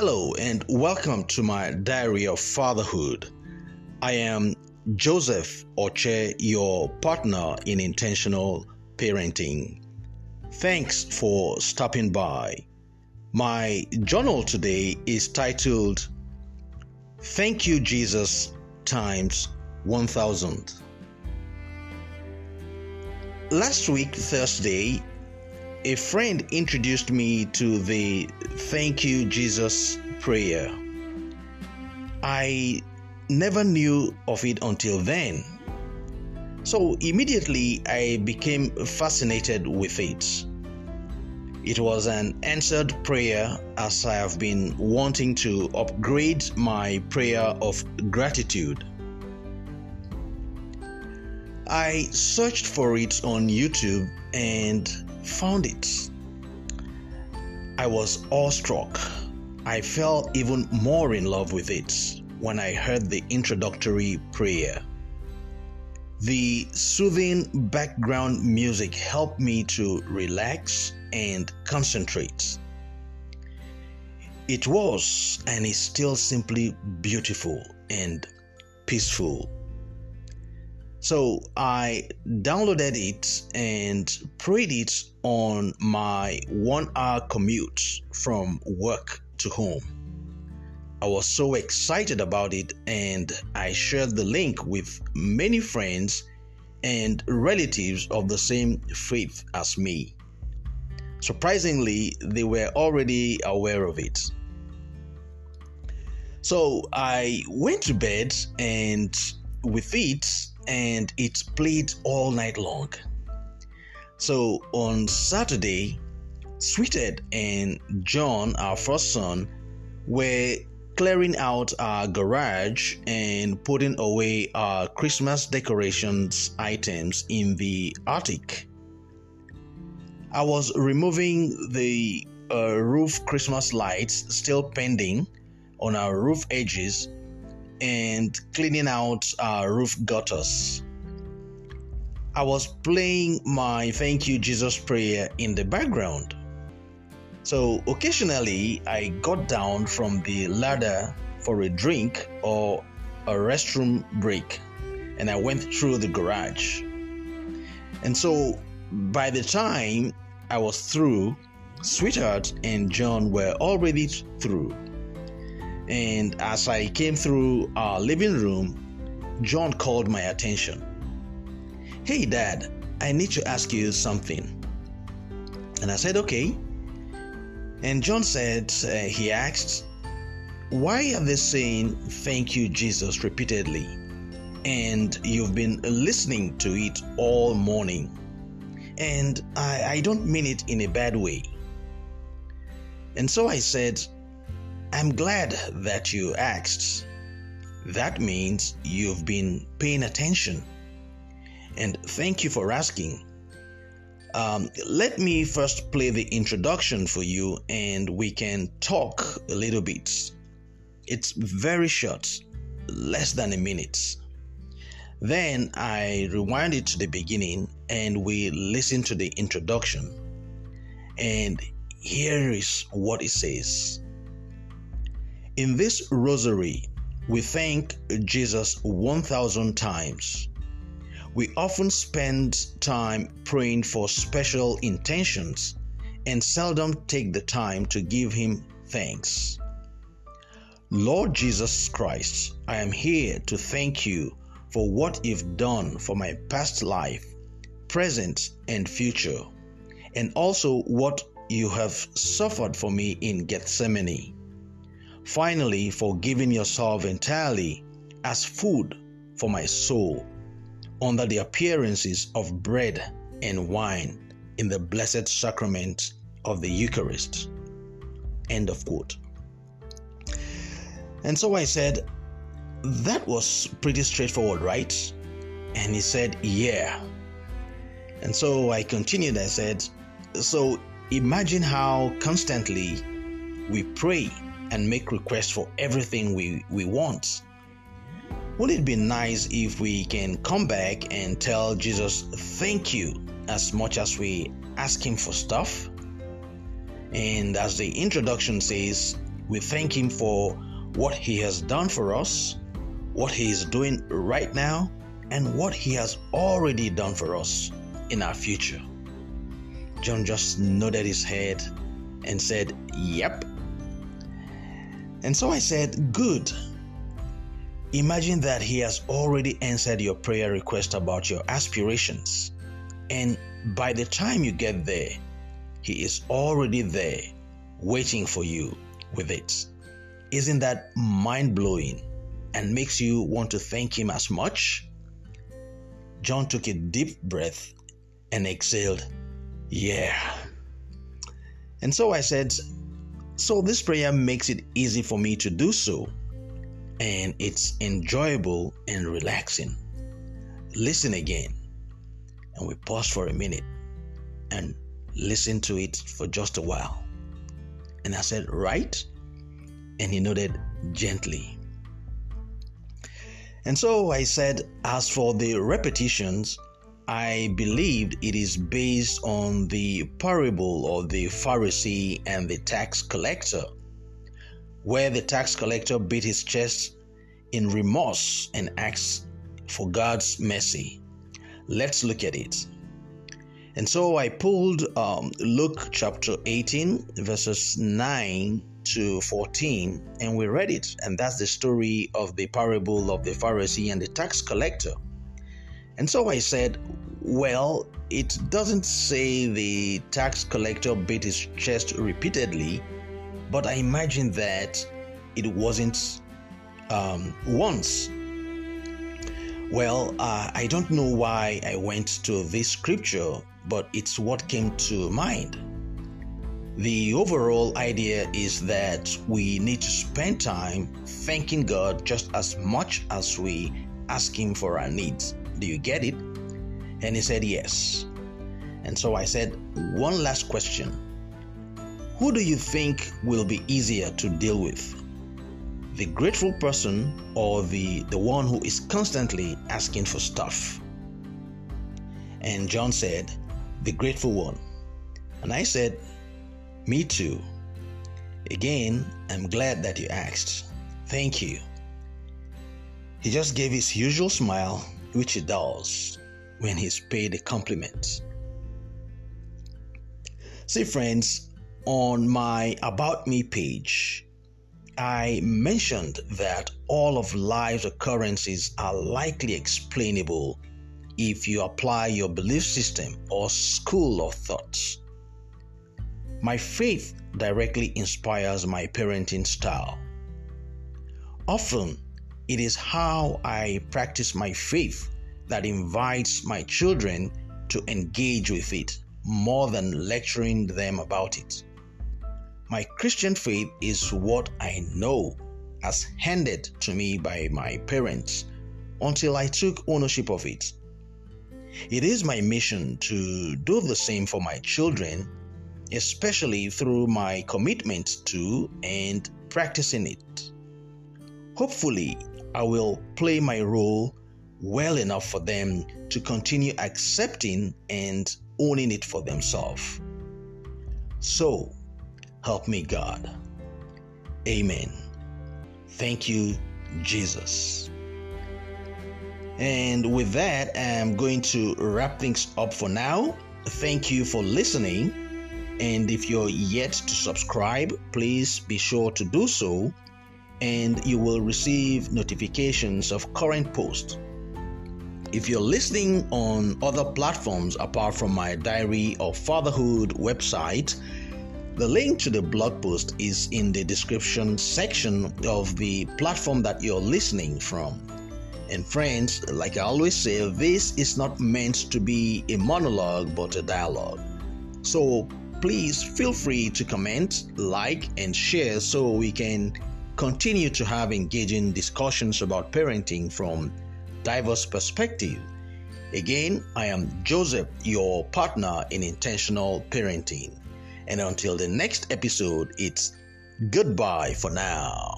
Hello and welcome to my Diary of Fatherhood. I am Joseph Oche, your partner in intentional parenting. Thanks for stopping by. My journal today is titled Thank You, Jesus, times 1000. Last week, Thursday, a friend introduced me to the Thank You, Jesus prayer. I never knew of it until then. So immediately I became fascinated with it. It was an answered prayer as I have been wanting to upgrade my prayer of gratitude. I searched for it on YouTube and found it. I was awestruck. I fell even more in love with it when I heard the introductory prayer. The soothing background music helped me to relax and concentrate. It was and is still simply beautiful and peaceful. So I downloaded it and prayed it on my one hour commute from work to home. I was so excited about it and I shared the link with many friends and relatives of the same faith as me. Surprisingly, they were already aware of it. So I went to bed and with it, and it played all night long. So on Saturday, Sweetheart and John, our first son, were clearing out our garage and putting away our Christmas decorations items in the attic. I was removing the uh, roof Christmas lights still pending on our roof edges and cleaning out our roof gutters. I was playing my Thank You Jesus prayer in the background. So occasionally I got down from the ladder for a drink or a restroom break and I went through the garage. And so by the time I was through, Sweetheart and John were already through. And as I came through our living room, John called my attention. Hey, Dad, I need to ask you something. And I said, Okay. And John said, uh, he asked, Why are they saying thank you, Jesus, repeatedly? And you've been listening to it all morning. And I, I don't mean it in a bad way. And so I said, I'm glad that you asked. That means you've been paying attention. And thank you for asking. Um, let me first play the introduction for you and we can talk a little bit. It's very short, less than a minute. Then I rewind it to the beginning and we listen to the introduction. And here is what it says In this rosary, we thank Jesus 1,000 times we often spend time praying for special intentions and seldom take the time to give Him thanks. Lord Jesus Christ, I am here to thank you for what you've done for my past life, present, and future, and also what you have suffered for me in Gethsemane. Finally, for giving yourself entirely as food for my soul under the appearances of bread and wine in the blessed sacrament of the Eucharist. End of quote. And so I said, That was pretty straightforward, right? And he said, Yeah. And so I continued, I said, So imagine how constantly we pray and make requests for everything we, we want would it be nice if we can come back and tell Jesus thank you as much as we ask Him for stuff? And as the introduction says, We thank Him for what He has done for us, what He is doing right now, and what He has already done for us in our future. John just nodded his head and said, Yep. And so I said, Good. Imagine that He has already answered your prayer request about your aspirations. And by the time you get there, He is already there waiting for you with it. Isn't that mind blowing and makes you want to thank Him as much? John took a deep breath and exhaled, Yeah. And so I said, So this prayer makes it easy for me to do so, and it's enjoyable and relaxing. Listen again. And we paused for a minute and listened to it for just a while. And I said, Right? And he nodded gently. And so I said, As for the repetitions, I believed it is based on the parable of the Pharisee and the tax collector, where the tax collector beat his chest in remorse and asked for God's mercy. Let's look at it. And so I pulled um, Luke chapter 18, verses 9 to 14, and we read it. And that's the story of the parable of the Pharisee and the tax collector. And so I said, Well, it doesn't say the tax collector beat his chest repeatedly, but I imagine that it wasn't um, once well, uh, I don't know why I went to this scripture, but it's what came to mind. The overall idea is that we need to spend time thanking God just as much as we ask Him for our needs. Do you get it? And he said, Yes. And so I said, One last question Who do you think will be easier to deal with? the grateful person or the, the one who is constantly asking for stuff? And John said, The grateful one. And I said, Me too. Again, I'm glad that you asked. Thank you. He just gave his usual smile, which he does when he's paid a compliment. See, friends, on my About Me page, I mentioned that all of life's occurrences are likely explainable if you apply your belief system or school of thoughts. My faith directly inspires my parenting style. Often, it is how I practice my faith that invites my children to engage with it more than lecturing them about it. My Christian faith is what I know as handed to me by my parents until I took ownership of it. It is my mission to do the same for my children, especially through my commitment to and practicing it. Hopefully, I will play my role well enough for them to continue accepting and owning it for themselves. So, Help me, God. Amen. Thank you, Jesus. And with that, I'm going to wrap things up for now. Thank you for listening. And if you're yet to subscribe, please be sure to do so, and you will receive notifications of current posts. If you're listening on other platforms apart from my Diary of Fatherhood website, the link to the blog post is in the description section of the platform that you're listening from. And friends, like I always say, this is not meant to be a monologue but a dialogue. So please feel free to comment, like, and share so we can continue to have engaging discussions about parenting from diverse perspective. Again, I am Joseph, your partner in intentional parenting. And until the next episode, it's goodbye for now.